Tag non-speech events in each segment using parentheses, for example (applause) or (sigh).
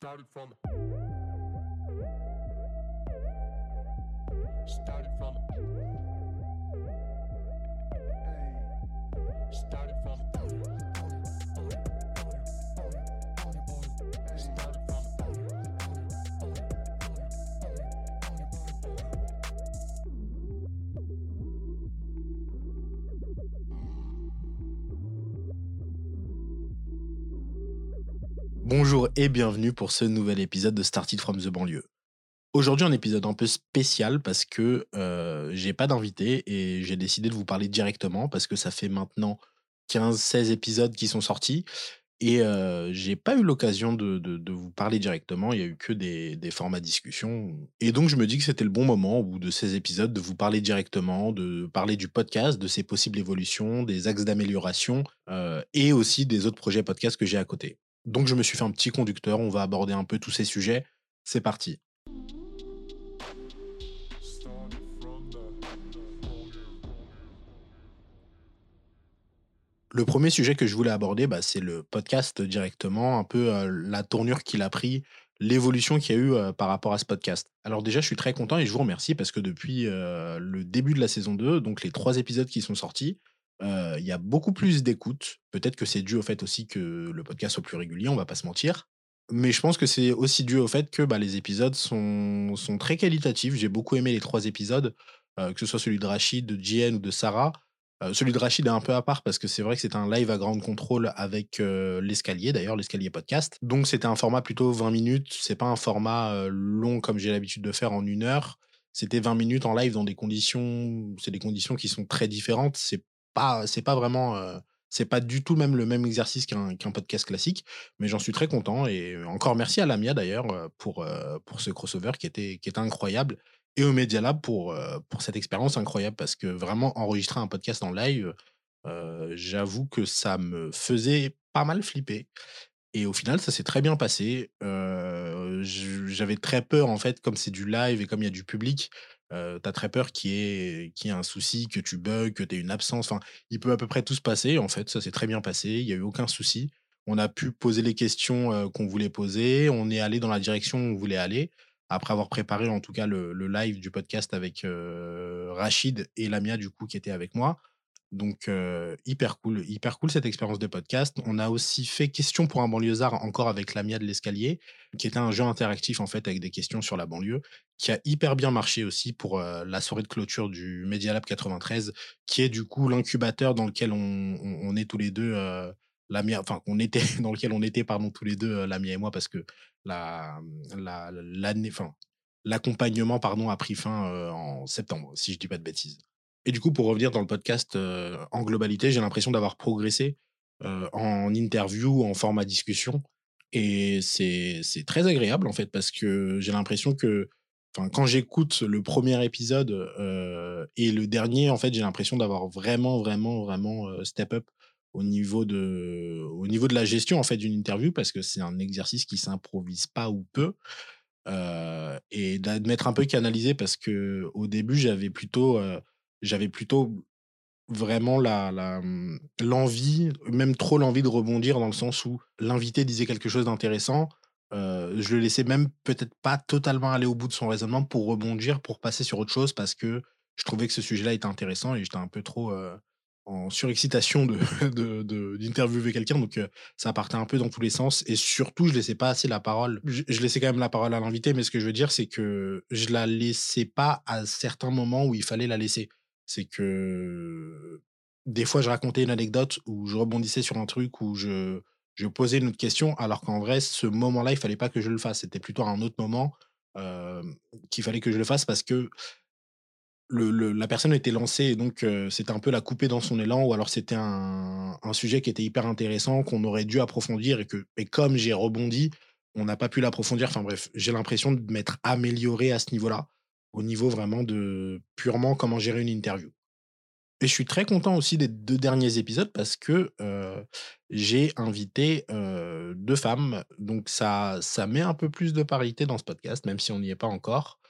Started from. Started from. Bonjour et bienvenue pour ce nouvel épisode de Started from the banlieue. Aujourd'hui, un épisode un peu spécial parce que euh, j'ai pas d'invité et j'ai décidé de vous parler directement parce que ça fait maintenant 15-16 épisodes qui sont sortis et euh, j'ai pas eu l'occasion de, vous parler directement. Il y a eu que des, des formats discussion et donc je me dis que c'était le bon moment au bout de ces épisodes de vous parler directement, de parler du podcast, de ses possibles évolutions, des axes d'amélioration euh, et aussi des autres projets podcast que j'ai à côté. Donc je me suis fait un petit conducteur, on va aborder un peu tous ces sujets. C'est parti. Le premier sujet que je voulais aborder, bah, c'est le podcast directement, un peu euh, la tournure qu'il a pris, l'évolution qu'il y a eu euh, par rapport à ce podcast. Alors déjà, je suis très content et je vous remercie parce que depuis euh, le début de la saison 2, donc les trois épisodes qui sont sortis, il y a beaucoup plus d'écoute. Peut-être que c'est dû au fait aussi que le podcast soit plus régulier, on va pas se mentir. Mais je pense que c'est aussi dû au fait que bah, les épisodes sont, sont très qualitatifs. J'ai beaucoup aimé les trois épisodes, que ce soit celui de Rachid, de JN ou de Sarah. Celui de Rachid est un peu à part parce que c'est vrai que c'est un live à grande contrôle avec l'escalier, d'ailleurs, l'escalier podcast. Donc c'était un format plutôt 20 minutes. C'est pas un format long comme j'ai l'habitude de faire en une heure. C'était 20 minutes en live dans des conditions, c'est des conditions qui sont très différentes. C'est pas, c'est pas vraiment, c'est pas du tout même le même exercice qu'un podcast classique. Mais j'en suis très content et encore merci à Lamia d'ailleurs pour pour ce crossover qui était qui était incroyable et au Media Lab pour, pour cette expérience incroyable parce que vraiment enregistrer un podcast en live, j'avoue que ça me faisait pas mal flipper. Et au final, ça s'est très bien passé. J'avais très peur, en fait, comme c'est du live et comme il y a du public, euh, t'as très peur qu'il y, ait- un souci, que tu bugs, que tu aies une absence. Il peut à peu près tout se passer. En fait, ça s'est très bien passé. Il n'y a eu aucun souci. On a pu poser les questions euh, qu'on voulait poser. On est allé dans la direction où on voulait aller. Après avoir préparé, en tout cas, le, live du podcast avec euh, Rachid et Lamia, du coup, qui était avec moi. Donc, hyper cool, hyper cool cette expérience de podcast. On a aussi fait Question pour un banlieusard, encore avec Lamia de l'escalier, qui était un jeu interactif, en fait, avec des questions sur la banlieue, qui a hyper bien marché aussi pour la soirée de clôture du Media Lab 93, qui est du coup l'incubateur dans lequel on, est tous les deux, euh, Lamia, enfin, on était, (laughs) dans lequel on était, pardon, tous les deux, Lamia et moi, parce que la, la, l'année, enfin, l'accompagnement, pardon, a pris fin en septembre, si je dis pas de bêtises. Et du coup, pour revenir dans le podcast euh, en globalité, j'ai l'impression d'avoir progressé euh, en interview, en format discussion. Et c'est très agréable, en fait, parce que j'ai l'impression que quand j'écoute le premier épisode euh, et le dernier, en fait, j'ai l'impression d'avoir vraiment, vraiment, vraiment step up au niveau de, au niveau de la gestion, en fait, d'une interview, parce que c'est un exercice qui s'improvise pas ou peu. Euh, et d'être un peu canalisé parce que au début j'avais plutôt j'avais plutôt vraiment hum, l'envie, même trop l'envie de rebondir dans le sens où l'invité disait quelque chose d'intéressant. euh, je le laissais même peut-être pas totalement aller au bout de son raisonnement pour rebondir, pour passer sur autre chose parce que je trouvais que ce sujet-là était intéressant et j'étais un peu trop en surexcitation (laughs) d'interviewer quelqu'un. Donc ça partait un peu dans tous les sens et surtout je laissais pas assez la parole. Je, je laissais quand même la parole à l'invité, mais ce que je veux dire c'est que je la laissais pas à certains moments où il fallait la laisser c'est que des fois, je racontais une anecdote où je rebondissais sur un truc où je, posais une autre question, alors qu'en vrai, ce moment-là, il fallait pas que je le fasse. C'était plutôt un autre moment qu'il fallait que je le fasse parce que la personne était lancée et donc c'était un peu la couper dans son élan ou alors c'était un, sujet qui était hyper intéressant qu'on aurait dû approfondir et et comme j'ai rebondi, on n'a pas pu l'approfondir. Enfin bref, j'ai l'impression de m'être amélioré à ce niveau-là, au niveau vraiment de purement comment gérer une interview. Et je suis très content aussi des deux derniers épisodes parce que euh, j'ai invité euh, deux femmes. Donc ça, ça met un peu plus de parité dans ce podcast, même si on n'y est pas encore.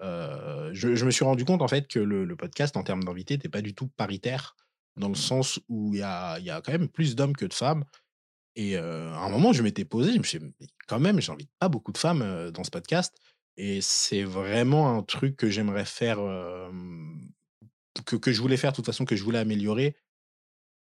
Euh, je, je me suis rendu compte en fait que le, le podcast en termes d'invités n'était pas du tout paritaire, dans le sens où il y a, y a quand même plus d'hommes que de femmes. Et à un moment, je m'étais posé, je me suis dit: «Mais quand même, j'invite pas beaucoup de femmes, dans ce podcast et c'est vraiment un truc que j'aimerais faire, que que je voulais faire de toute façon, que je voulais améliorer».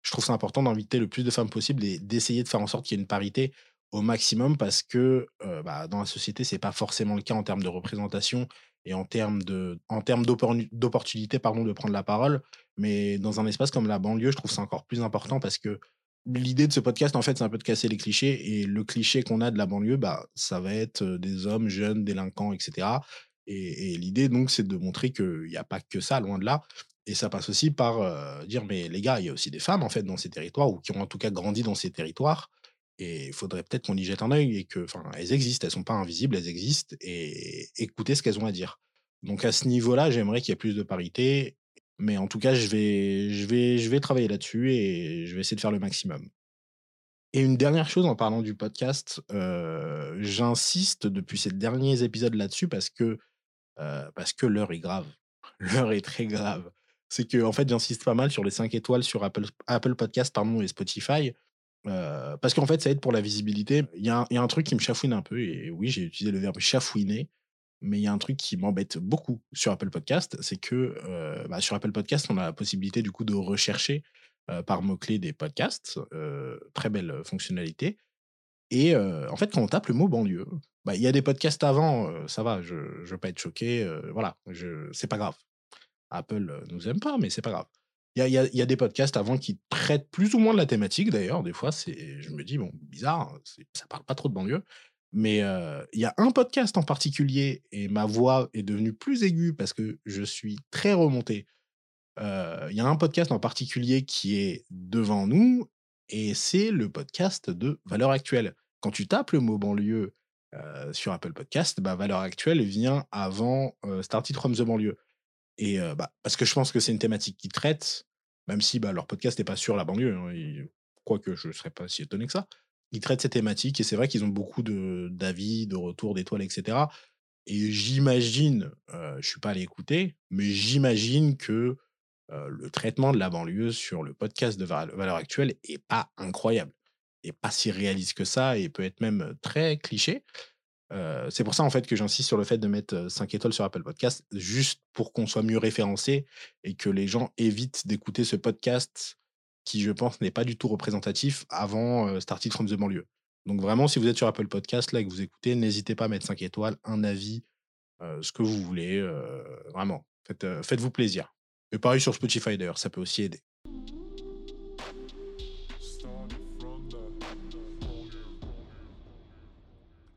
Je trouve ça important d'inviter le plus de femmes possible et d'essayer de faire en sorte qu'il y ait une parité au maximum parce que, bah, dans la société, c'est pas forcément le cas en termes de représentation et en termes de en d'opportunité, de prendre la parole. Mais dans un espace comme la banlieue, je trouve ça encore plus important parce que l'idée de ce podcast, en fait, c'est un peu de casser les clichés et le cliché qu'on a de la banlieue, bah, ça va être, heu, des hommes jeunes, délinquants et cetera. Et l'idée donc, c'est de montrer qu'il y a pas que ça, loin de là. Et ça passe aussi par, heu, dire: «Mais les gars, il y a aussi des femmes, en fait, dans ces territoires ou qui ont en tout cas grandi dans ces territoires. Et il faudrait peut-être qu'on y jette un œil et que enfin, elles existent, elles sont pas invisibles, elles existent et écoutez ce qu'elles ont à dire». Donc à ce niveau-là, j'aimerais qu'il y ait plus de parité, mais en tout cas, je vais je vais je vais travailler là-dessus et je vais essayer de faire le maximum. Et une dernière chose en parlant du podcast, heu, j'insiste depuis ces derniers épisodes là-dessus parce que, heu, parce que l'heure est grave. (laughs) L'heure est très grave. C'est qu'en fait, j'insiste pas mal sur les 5 étoiles sur Apple Apple Podcast, pardon et Spotify, heu, parce qu'en fait, ça aide pour la visibilité. Il y y a un truc qui me chafouine un peu et oui, j'ai utilisé le verbe chafouiner, mais il y a un truc qui m'embête beaucoup sur Apple Podcast, c'est que, heu, bah, sur Apple Podcast, on a la possibilité du coup de rechercher, heu, par mots-clés des podcasts, heu, très belle, fonctionnalité et en fait, quand on tape le mot banlieue, bah, il y a des podcasts avant, ça va, je je veux pas être choqué, voilà, je c'est pas grave. Apple, nous aime pas, mais c'est pas grave. Il y a y y a des podcasts avant qui traitent plus ou moins de la thématique d'ailleurs, des fois, je me dis: «Bon, bizarre, c'est ça parle pas trop de banlieue». Mais heu, il y a un podcast en particulier et ma voix est devenue plus aiguë parce que je suis très remonté. Heu, il y a un podcast en particulier qui est devant nous et c'est le podcast de Valeurs Actuelles. Quand tu tapes le mot banlieue, heu, sur Apple Podcast, bah, Valeurs Actuelles vient avant, Started from the banlieue et bah, parce que je pense que c'est une thématique qu'ils traitent, même si, bah, leur podcast n'est pas sur la banlieue, hein, ils quoique je ne serais pas si étonné que ça. Ils traitent ces thématiques et c'est vrai qu'ils ont beaucoup de d'avis, de retours d'étoiles et cetera et j'imagine, heu, je suis pas allé écouter, mais j'imagine que, le traitement de la banlieue sur le podcast de Val Valeurs Actuelles est pas incroyable, est pas si réaliste que ça et peut être même, très cliché. C'est pour ça, en fait, que j'insiste sur le fait de mettre, heu, 5 étoiles sur Apple Podcast, juste pour qu'on soit mieux référencé et que les gens évitent d'écouter ce podcast qui, je pense, n'est pas du tout représentatif avant, heu, Started from the banlieue. Donc vraiment, si vous êtes sur Apple Podcast, là, et que vous écoutez, n'hésitez pas à mettre 5 étoiles, un avis, heu, ce que vous voulez, heu, vraiment. Faites, heu, faites-vous plaisir. Et pareil sur Spotify d'ailleurs, ça peut aussi aider.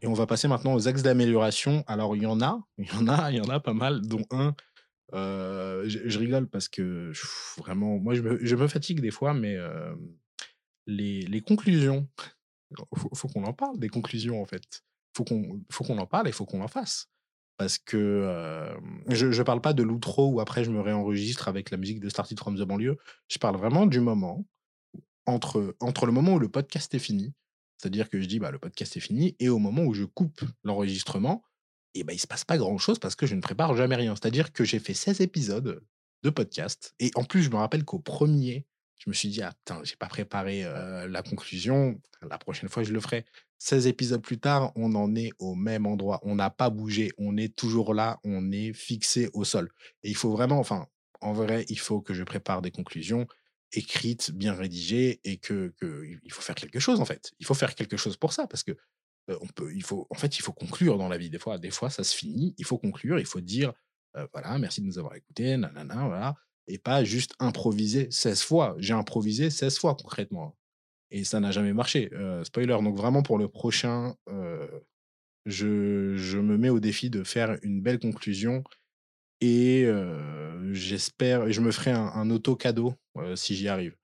Et on va passer maintenant aux axes d'amélioration. Alors il y en a, il y en a, il y en a pas mal, dont un, heu, je rigole parce que vraiment, moi je me fatigue des fois, mais hem, les conclusions, faut faut qu'on en parle des conclusions en fait. Faut qu'on faut qu'on en parle et faut qu'on en fasse. Parce que, hem, je je parle pas de l'outro où après je me réenregistre avec la musique de Started from the banlieue. Je parle vraiment du moment entre entre le moment où le podcast est fini, c'est-à-dire que je dis: «Bah, le podcast est fini» et au moment où je coupe l'enregistrement et bah, il se passe pas grand-chose parce que je ne prépare jamais rien. C'est-à-dire que j'ai fait 16 épisodes de podcast et en plus, je me rappelle qu'au premier, je me suis dit: «Ah putain, j'ai pas préparé, la conclusion, la prochaine fois je le ferai». 16 épisodes plus tard, on en est au même endroit. On n'a pas bougé, on est toujours là, on est fixé au sol et il faut vraiment enfin, en vrai, il faut que je prépare des conclusions écrites, bien rédigées et que que il faut faire quelque chose, en fait. Il faut faire quelque chose pour ça parce que, peut il faut en fait, il faut conclure dans la vie. Des fois des fois, ça se finit, il faut conclure, il faut dire, heu: «Voilà, merci de nous avoir écoutés, nin-nin-nin», voilà et pas juste improviser 16 fois. J'ai improvisé 16 fois concrètement et ça n'a jamais marché, heu, spoiler. Donc vraiment pour le prochain, je je me mets au défi de faire une belle conclusion et j'espère je me ferai un un auto cadeau, si j'y arrive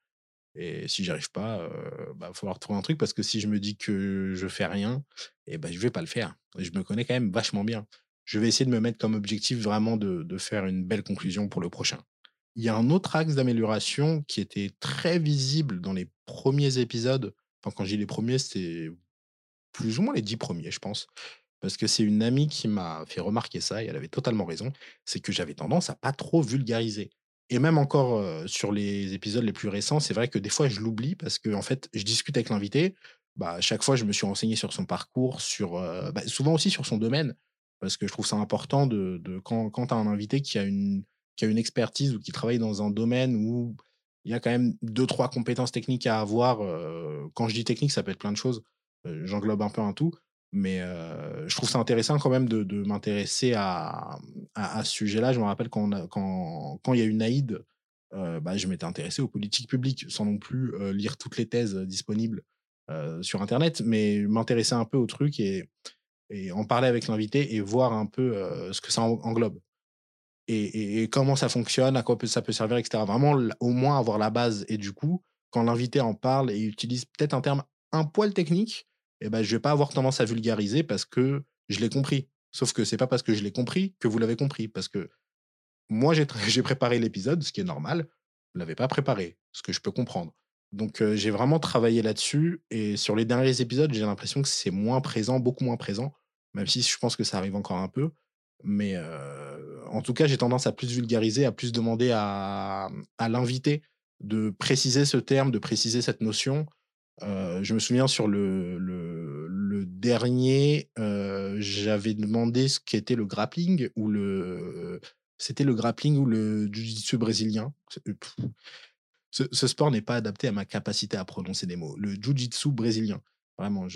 et si j'y arrive pas, heu, bah, falloir trouver un truc parce que si je me dis que je fais rien et ben je vais pas le faire. Je me connais quand même vachement bien. Je vais essayer de me mettre comme objectif vraiment de faire une belle conclusion pour le prochain. Il y a un autre axe d'amélioration qui était très visible dans les premiers épisodes. Enfin, quand dis les premiers, c'est plus ou moins les 10 premiers, je pense. Parce que c'est une amie qui m'a fait remarquer ça et elle avait totalement raison. C'est que j'avais tendance à pas trop vulgariser. Et même encore sur les épisodes les plus récents, c'est vrai que des fois je l'oublie parce que en fait, je discute avec l'invité. bah, chaque fois, je me suis renseigné sur son parcours, sur, bah, souvent aussi sur son domaine, parce que je trouve ça important de quand quand tu as un invité qui a une qui a une expertise ou qui travaille dans un domaine où il y a quand même deux trois compétences techniques à avoir, quand je dis technique, ça peut être plein de choses, j'englobe un peu un tout, mais heu, je trouve ça intéressant quand même de de m'intéresser à, à ce sujet-là. Je me rappelle quand quand quand il y a eu Naïd, heu, bah, je m'étais intéressé aux politiques publiques sans non plus, heu, lire toutes les thèses, disponibles, heu, sur internet, mais m'intéresser un peu au truc et et en parler avec l'invité et voir un peu, ce que ça en englobe et et comment ça fonctionne, à quoi ça peut servir et cetera. Vraiment au moins avoir la base et du coup, quand l'invité en parle et utilise peut-être un terme un poil technique et ben je vais pas avoir tendance à vulgariser parce que je l'ai compris. Sauf que c'est pas parce que je l'ai compris que vous l'avez compris. Parce que moi, j'ai (laughs) préparé l'épisode, ce qui est normal. Vous l'avez pas préparé, ce que je peux comprendre. Donc j'ai vraiment travaillé là-dessus et sur les derniers épisodes, j'ai l'impression que c'est moins présent, beaucoup moins présent, même si je pense que ça arrive encore un peu. Mais en tout cas, j'ai tendance à plus vulgariser, à plus demander à, à l'invité de préciser ce terme, de préciser cette notion. Je me souviens sur le dernier, j'avais demandé ce qu'était le grappling ou le c'était le grappling ou le jiu-jitsu brésilien. C'est ce sport n'est pas adapté à ma capacité à prononcer des mots. Le jiu-jitsu brésilien. Vraiment,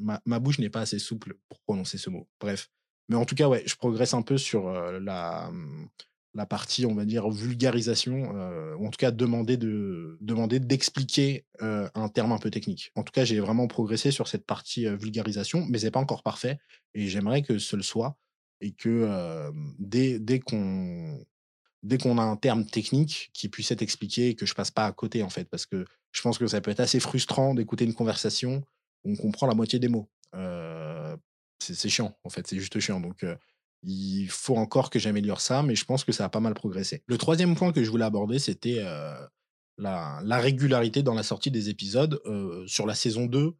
ma ma bouche n'est pas assez souple pour prononcer ce mot. Bref. Mais en tout cas, ouais, je progresse un peu sur, la, mmh, la partie, on va dire, vulgarisation, heu, ou en tout cas demander de demander d'expliquer, heu, un terme un peu technique. En tout cas, j'ai vraiment progressé sur cette partie, heu, vulgarisation, mais c'est pas encore parfait et j'aimerais que ce le soit et que, dès dès qu'on dès qu'on a un terme technique qui puisse être expliqué que je passe pas à côté, en fait. Parce que je pense que ça peut être assez frustrant d'écouter une conversation où on comprend la moitié des mots. C'est chiant, en fait, c'est juste chiant. Donc, il faut encore que j'améliore ça, mais je pense que ça a pas mal progressé. Le troisième point que je voulais aborder, c'était, heu, la la régularité dans la sortie des épisodes. Heu, sur la saison 2,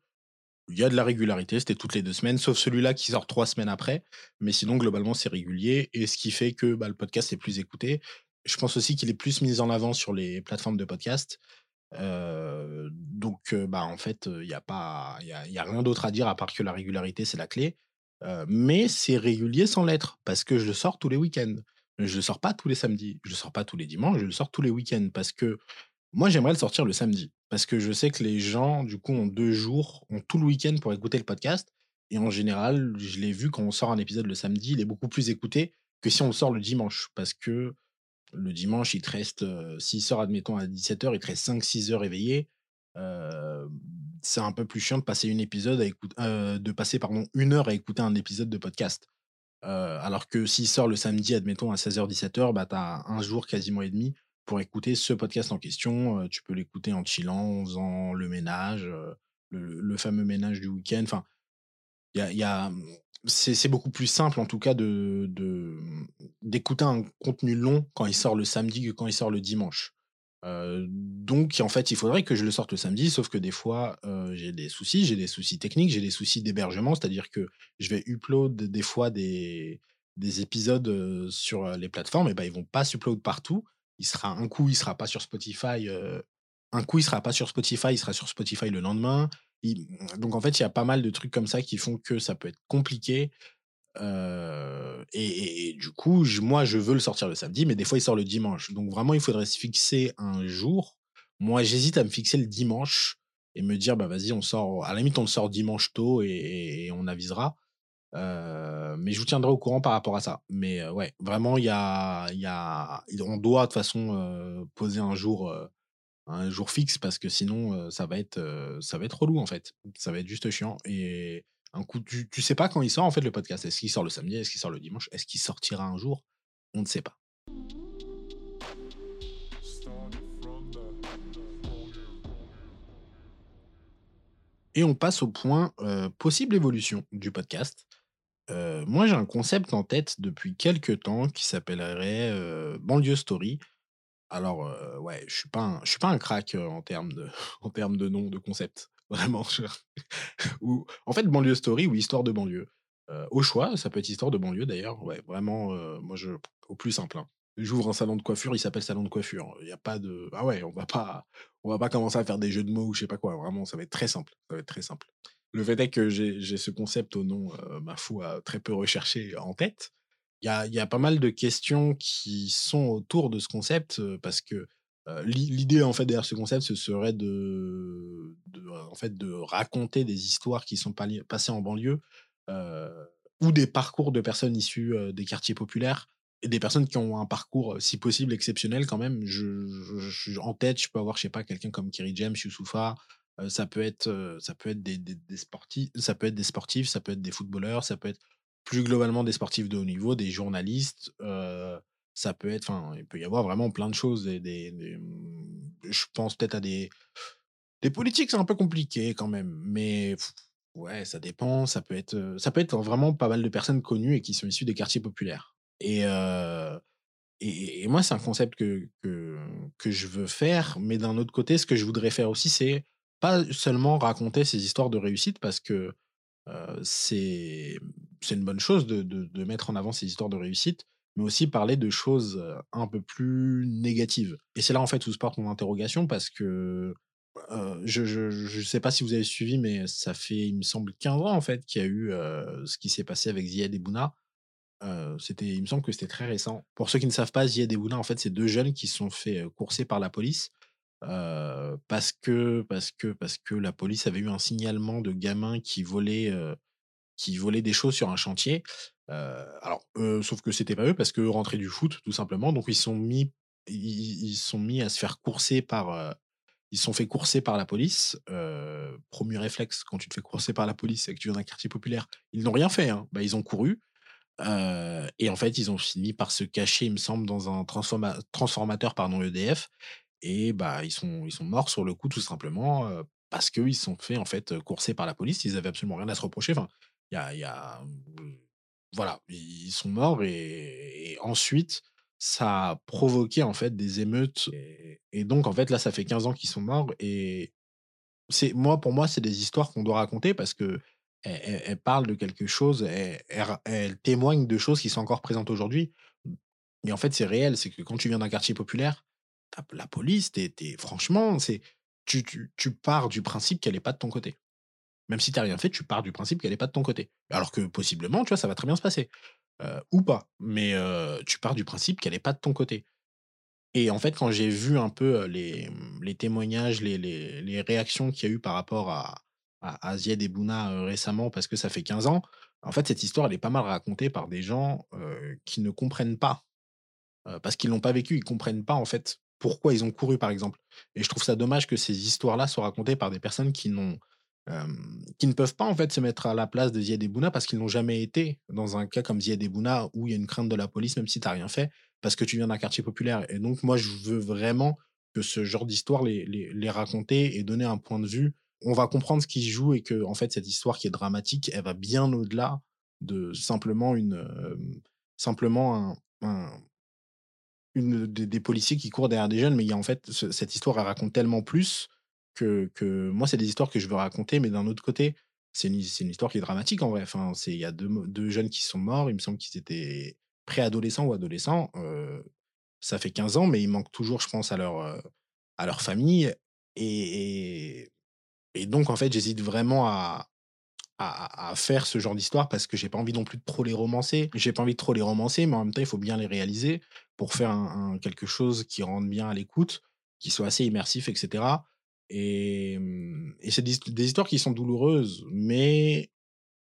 il y a de la régularité, c'était toutes les 2 semaines, sauf celui-là qui sort 3 semaines après. Mais sinon, globalement, c'est régulier et ce qui fait que, bah, le podcast est plus écouté. Je pense aussi qu'il est plus mis en avant sur les plateformes de podcast. Heu, donc, bah, en fait, il y a pas il y a il y a rien d'autre à dire à part que la régularité, c'est la clé. Mais c'est régulier sans l'être parce que je le sors tous les week-ends. Je le sors pas tous les samedis, je le sors pas tous les dimanches, je le sors tous les week-ends parce que moi, j'aimerais le sortir le samedi. Parce que je sais que les gens, du coup, ont 2 jours, ont tout le week-end pour écouter le podcast et en général, je l'ai vu quand on sort un épisode le samedi, il est beaucoup plus écouté que si on le sort le dimanche. Parce que le dimanche, il te reste, heu, s'il sort admettons à 17:00, il te reste 5-6 heures éveillé. C'est un peu plus chiant de passer une épisode à heu, de passer pardon 1 heure à écouter un épisode de podcast. Heu, alors que s'il sort le samedi, admettons à 16:00-17:00, bah, tu as 1 jour quasiment et demi pour écouter ce podcast en question. Heu, tu peux l'écouter en chillant, en faisant le ménage, le fameux ménage du week-end. Enfin, y a c'est beaucoup plus simple en tout cas de d'écouter un contenu long quand il sort le samedi que quand il sort le dimanche. Heu, donc en fait, il faudrait que je le sorte le samedi, sauf que des fois, heu, j'ai des soucis, j'ai des soucis techniques, j'ai des soucis d'hébergement. C'est-à-dire que je vais upload des fois des des épisodes, heu, sur, les plateformes et bah, ils vont pas s'upload partout. Il sera un coup, il sera pas sur Spotify, un coup, il sera pas sur Spotify, il sera sur Spotify le lendemain. Donc en fait, il y a pas mal de trucs comme ça qui font que ça peut être compliqué. Heu et du coup, moi, je veux le sortir le samedi, mais des fois, il sort le dimanche. Donc vraiment, il faudrait se fixer un jour. Moi, j'hésite à me fixer le dimanche et me dire: «Bah, vas-y, on sort à la limite, on le sort dimanche tôt et on avisera». Heu, mais je vous tiendrai au courant par rapport à ça. Mais heu, ouais, vraiment, il y a y a on doit de toute façon, poser un jour, un jour fixe parce que sinon, ça va être, ça va être relou, en fait. Ça va être juste chiant et un coup tu tu sais pas quand il sort, en fait, le podcast. Est-ce qu'il sort le samedi? Est-ce qu'il sort le dimanche? Est-ce qu'il sortira un jour? On ne sait pas. Et on passe au point, heu, possible évolution du podcast. Heu, moi, j'ai un concept en tête depuis quelque temps qui s'appellerait, heu, Banlieue Story. Alors, heu, ouais, je suis pas un je suis pas un crack, en termes de (laughs) en termes de nom, de concept. Vraiment, je (laughs) ou en fait, Banlieue Story ou Histoire de banlieue. Heu, au choix, ça peut être Histoire de banlieue d'ailleurs, ouais, vraiment, heu, moi je au plus simple, hein. j'ouvre un salon de coiffure, il s'appelle salon de coiffure. Il y a pas de ah ouais, on va pas on va pas commencer à faire des jeux de mots ou je sais pas quoi. Vraiment, ça va être très simple. Ça va être très simple. Le fait est que j'ai ce concept au nom, heu, ma foi, très peu recherché en tête. Il y a y a pas mal de questions qui sont autour de ce concept, parce que, l'idée, en fait, derrière ce concept, ce serait de en fait, de raconter des histoires qui sont passées en banlieue, ou des parcours de personnes issues, des quartiers populaires et des personnes qui ont un parcours, si possible, exceptionnel quand même. Je je je en tête, je peux avoir, je sais pas, quelqu'un comme Kerry James, Youssoupha, heu, ça peut être, ça peut être des sportifs ça peut être des sportifs, ça peut être des footballeurs, ça peut être plus globalement des sportifs de haut niveau, des journalistes, ça peut être enfin, il peut y avoir vraiment plein de choses mmh, je pense peut-être à des des politiques, c'est un peu compliqué quand même, mais ouais, ça dépend, ça peut être, ça peut être vraiment pas mal de personnes connues et qui sont issues des quartiers populaires et et moi, c'est un concept que que je veux faire, mais d'un autre côté, ce que je voudrais faire aussi, c'est pas seulement raconter ces histoires de réussite parce que, heu, c'est une bonne chose de de mettre en avant ces histoires de réussite, mais aussi parler de choses, un peu plus négatives et c'est là, en fait, où se porte mon interrogation parce que, je je je sais pas si vous avez suivi, mais ça fait, il me semble 15 ans, en fait, qu'il y a eu, ce qui s'est passé avec Ziad et Bouna. Il me semble que c'était très récent. Pour ceux qui ne savent pas, Ziad et Bouna, en fait, c'est 2 jeunes qui sont fait, courser par la police, parce que parce que parce que la police avait eu un signalement de gamins qui volaient, qui volaient des choses sur un chantier. Alors, eux sauf que c'était pas eux parce qu'eux rentraient du foot, tout simplement, donc ils sont mis ils sont mis à se faire courser par, ils sont fait courser par la police. 1er réflexe quand tu te fais courser par la police et que tu viens d'un quartier populaire, ils n'ont rien fait, hein, bah, ils ont couru, et en fait, ils ont fini par se cacher, il me semble, dans un transforma transformateur, pardon, EDF et bah, ils sont ils sont morts sur le coup, tout simplement, parce qu'ils se sont fait, en fait, courser par la police. Ils avaient absolument rien à se reprocher. Y y a, mmh, voilà, ils sont morts et ensuite, ça a provoqué, en fait, des émeutes et donc en fait, là, ça fait 15 ans qu'ils sont morts et c'est moi, pour moi, c'est des histoires qu'on doit raconter parce qu'elles elles elles parlent de quelque chose, ra elles témoignent de choses qui sont encore présentes aujourd'hui. Et en fait, c'est réel, c'est que quand tu viens d'un quartier populaire, la police, tu es tu es franchement, c'est tu tu tu pars du principe qu'elle est pas de ton côté. Même si tu as rien fait, tu pars du principe qu'elle est pas de ton côté. Alors que possiblement, tu vois, ça va très bien se passer, heu, ou pas, mais heu, tu pars du principe qu'elle est pas de ton côté et en fait, quand j'ai vu un peu, mmh, les témoignages, les réactions qu'il y a eu par rapport à à Ziad et Bouna, heu, récemment, parce que ça fait 15 ans, en fait, cette histoire, elle est pas mal racontée par des gens, qui ne comprennent pas, parce qu'ils l'ont pas vécu. Ils comprennent pas, en fait, pourquoi ils ont couru, par exemple et je trouve ça dommage que ces histoires-là soient racontées par des personnes qui n'ont, qui ne peuvent pas, en fait, se mettre à la place de Ziad et Bouna parce qu'ils n'ont jamais été dans un cas comme Ziad et Bouna où il y a une crainte de la police, même si tu as rien fait, parce que tu viens d'un quartier populaire et donc moi, je veux vraiment que ce genre d'histoire, les les les raconter et donner un point de vue. On va comprendre ce qui se joue et qu'en fait, cette histoire qui est dramatique, elle va bien au-delà de simplement une, simplement un un une des policiers qui courent derrière des jeunes, mais il y a, en fait, ce cette histoire, elle raconte tellement plus que moi, c'est des histoires que je veux raconter, mais d'un autre côté, c'est une une histoire qui est dramatique, en vrai. Enfin, il y a 2 mo 2 jeunes qui sont morts. Il me semble qu'ils étaient préadolescents ou adolescents, ça fait 15 ans, mais ils manquent toujours, je pense, à leur, à leur famille et et donc en fait, j'hésite vraiment à à faire ce genre d'histoire parce que j'ai pas envie non plus de trop les romancer. J'ai pas envie de trop les romancer, mais en même temps, il faut bien les réaliser pour faire un quelque chose qui rende bien à l'écoute, qui soit assez immersif et cetera et et c'est des hist des histoires qui sont douloureuses, mais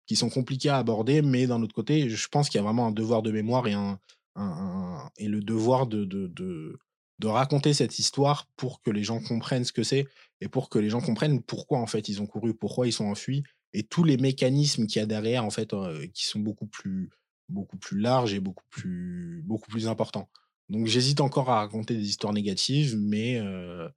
qui sont compliquées à aborder, mais d'un autre côté, je pense qu'il y a vraiment un devoir de mémoire et le devoir de raconter cette histoire pour que les gens comprennent ce que c'est et pour que les gens comprennent pourquoi, en fait, ils ont couru, pourquoi ils sont enfuis et tous les mécanismes qu'il y a derrière, en fait, heu, qui sont beaucoup plus beaucoup plus larges et beaucoup plus beaucoup plus importants. Donc j'hésite encore à raconter des histoires négatives, mais heu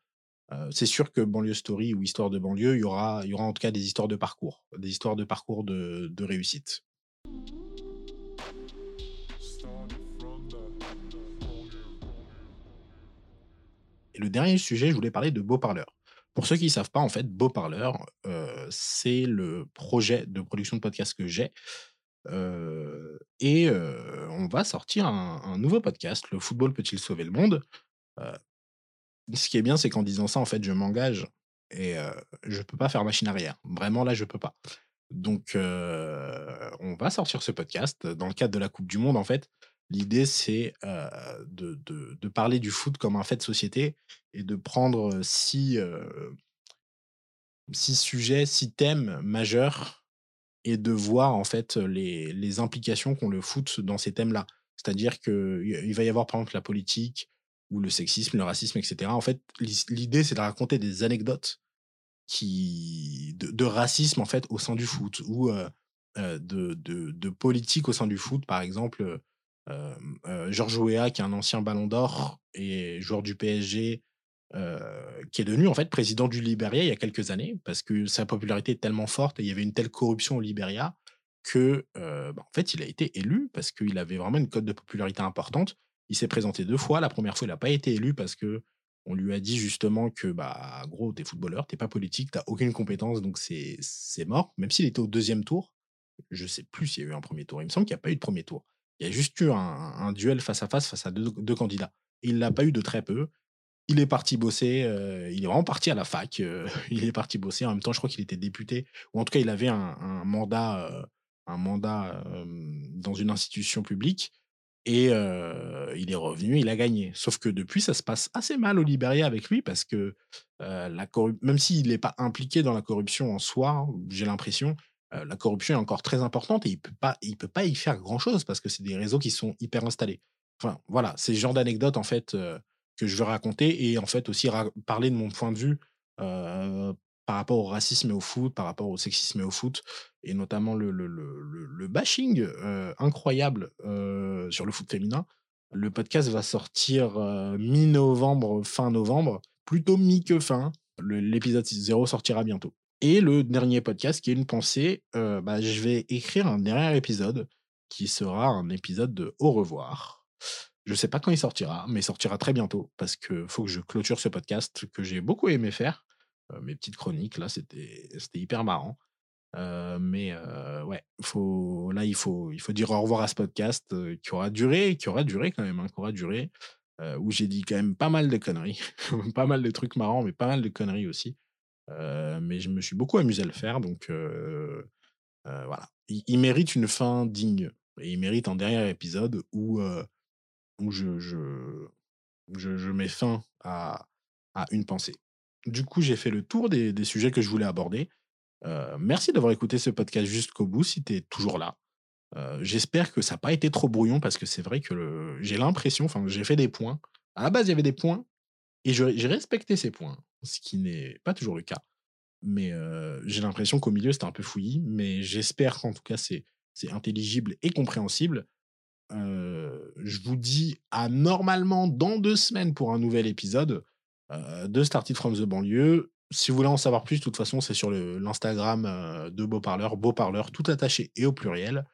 c'est sûr que Banlieue Story ou Histoire de banlieue, il y aura y aura en tout cas des histoires de parcours, des histoires de parcours de réussite. Et le dernier sujet, je voulais parler de Beau Parleur. Pour ceux qui ne savent pas, en fait, Beau Parleur, c'est le projet de production de podcast que j'ai, et on va sortir un, nouveau podcast. Le football peut-il sauver le monde Ce qui est bien, c'est qu'en disant ça, en fait, je m'engage et euh, je peux pas faire machine arrière. Vraiment, là, je peux pas. Donc, euh, on va sortir ce podcast dans le cadre de la Coupe du Monde, en fait. L'idée, c'est euh, de, de- parler du foot comme un fait de société et de prendre six, euh, six sujets, six thèmes majeurs et de voir en fait les, les implications qu'ont le foot dans ces thèmes-là. C'est-à-dire qu'il va y avoir par exemple la politique ou le sexisme, le racisme, etc. En fait, l'idée, c'est de raconter des anecdotes qui de, racisme en fait au sein du foot ou euh, euh, de, politique au sein du foot. Par exemple, euh, euh, Georges Weah, qui est un ancien Ballon d'Or et joueur du PSG, euh, qui est devenu en fait président du Libéria il y a quelques années parce que sa popularité est tellement forte et il y avait une telle corruption au Libéria que euh, bah, en fait il a été élu parce qu'il avait vraiment une cote de popularité importante. Il s'est présenté deux fois. La première fois, il n'a pas été élu parce que on lui a dit justement que bah gros, t'es footballeur, t'es pas politique, t'as aucune compétence, donc c'est mort. Même s'il était au deuxième tour, je sais plus s'il y a eu un premier tour. Il me semble qu'il n'y a pas eu de premier tour. Il y a juste eu un, duel face à face face à deux, candidats. Il l'a pas eu de très peu. Il est parti bosser, euh, il est vraiment parti à la fac, euh, (laughs) il est parti bosser. En même temps, je crois qu'il était député, ou en tout cas, il avait un, mandat, un mandat euh, dans une institution publique. Et il est revenu, il a gagné. Sauf que depuis, ça se passe assez mal au Libéria avec lui parce que la même s'il n'est pas impliqué dans la corruption en soi, j'ai l'impression, euh, la corruption est encore très importante et il peut pas, peut pas y faire grand chose parce que c'est des réseaux qui sont hyper installés. Enfin, voilà, c'est ce genre d'anecdote en fait que je veux raconter et en fait aussi parler de mon point de vue par rapport au racisme et au foot, par rapport au sexisme et au foot, et notamment le, le, le, le- le bashing incroyable sur le foot féminin. Le podcast va sortir euh, mi-novembre, fin novembre, plutôt mi que fin. L'épisode 0 sortira bientôt. Et le dernier podcast, qui est une pensée, euh, bah, je vais écrire un dernier épisode qui sera un épisode de Au revoir. Je sais pas quand il sortira, mais il sortira très bientôt parce que faut que je clôture ce podcast que j'ai beaucoup aimé faire. Euh, mes petites chroniques, là, c'était hyper marrant. Euh, mais euh, ouais, faut, là, il faut, il faut dire au revoir à ce podcast euh, qui aura duré, qui aura duré quand même, hein, qui aura duré, où j'ai dit quand même pas mal de conneries, (laughs) pas mal de trucs marrants, mais pas mal de conneries aussi. Mais je me suis beaucoup amusé à le faire, donc voilà. Il, mérite une fin digne. Et il mérite un dernier épisode où, où je, je, je, mets fin à, à une pensée. Du coup, j'ai fait le tour des sujets que je voulais aborder. Euh, merci d'avoir écouté ce podcast jusqu'au bout si tu es toujours là. Euh, J'espère que ça n'a pas été trop brouillon parce que c'est vrai que j'ai l'impression, enfin, j'ai fait des points. À la base, il y avait des points et j'ai respecté ces points, ce qui n'est pas toujours le cas. Mais euh, j'ai l'impression qu'au milieu, c'était un peu fouillis. Mais j'espère qu'en tout cas, c'est intelligible et compréhensible. Je vous dis à normalement dans deux semaines pour un nouvel épisode euh, de Started from the banlieue. Si vous voulez en savoir plus, de toute façon, c'est sur l'Instagram euh, de Beau Parleur, Beau Parleur, tout attaché et au pluriel.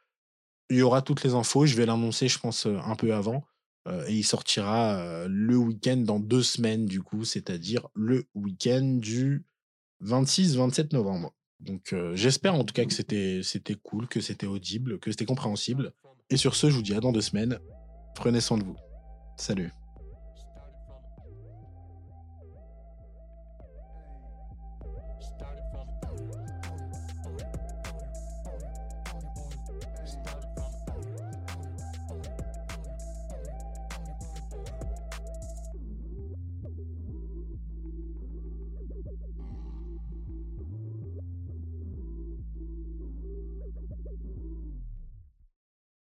Il y aura toutes les infos. Je vais l'annoncer, je pense, euh, un peu avant. Euh, et il sortira le week-end dans deux semaines, du coup, c'est-à-dire le week-end du 26-27 novembre. Donc, j'espère en tout cas que c'était cool, que c'était audible, que c'était compréhensible. Et sur ce, je vous dis à dans deux semaines. Prenez soin de vous. Salut.